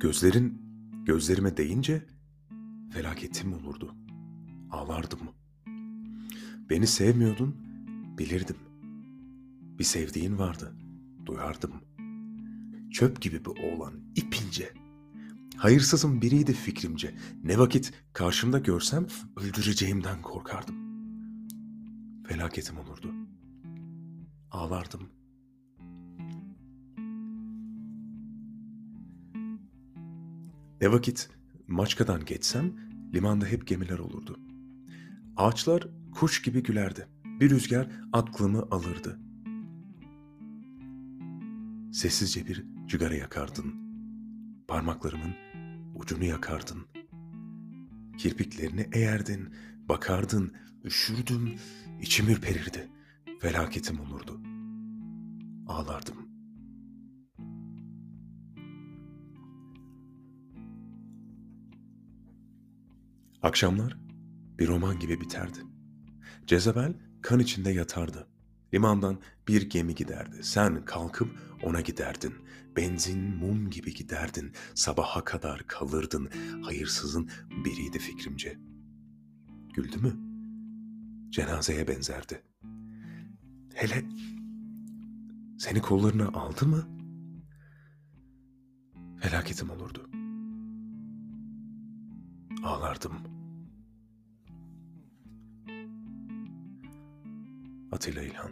Gözlerin gözlerime değince felaketim olurdu. Ağlardım. Beni sevmiyordun, bilirdim. Bir sevdiğin vardı, duyardım. Çöp gibi bir oğlan, ipince. Hayırsızın biriydi fikrimce. Ne vakit karşımda görsem öldüreceğimden korkardım. Felaketim olurdu. Ağlardım. Ne vakit Maçka'dan geçsem limanda hep gemiler olurdu. Ağaçlar kuş gibi gülerdi. Bir rüzgar aklımı alırdı. Sessizce bir cigara yakardın. Parmaklarımın ucunu yakardın. Kirpiklerini eğerdin, bakardın, üşürdüm, içim ürperirdi. Felaketim olurdu. Ağlardım. Akşamlar bir roman gibi biterdi. Cezabel kan içinde yatardı. Limandan bir gemi giderdi. Sen kalkıp ona giderdin. Benzin mum gibi giderdin. Sabaha kadar kalırdın. Hayırsızın biriydi fikrimce. Güldü mü? Cenazeye benzerdi. Hele seni kollarına aldı mı? Felaketim olurdu. Ağlardım. Atilla İlhan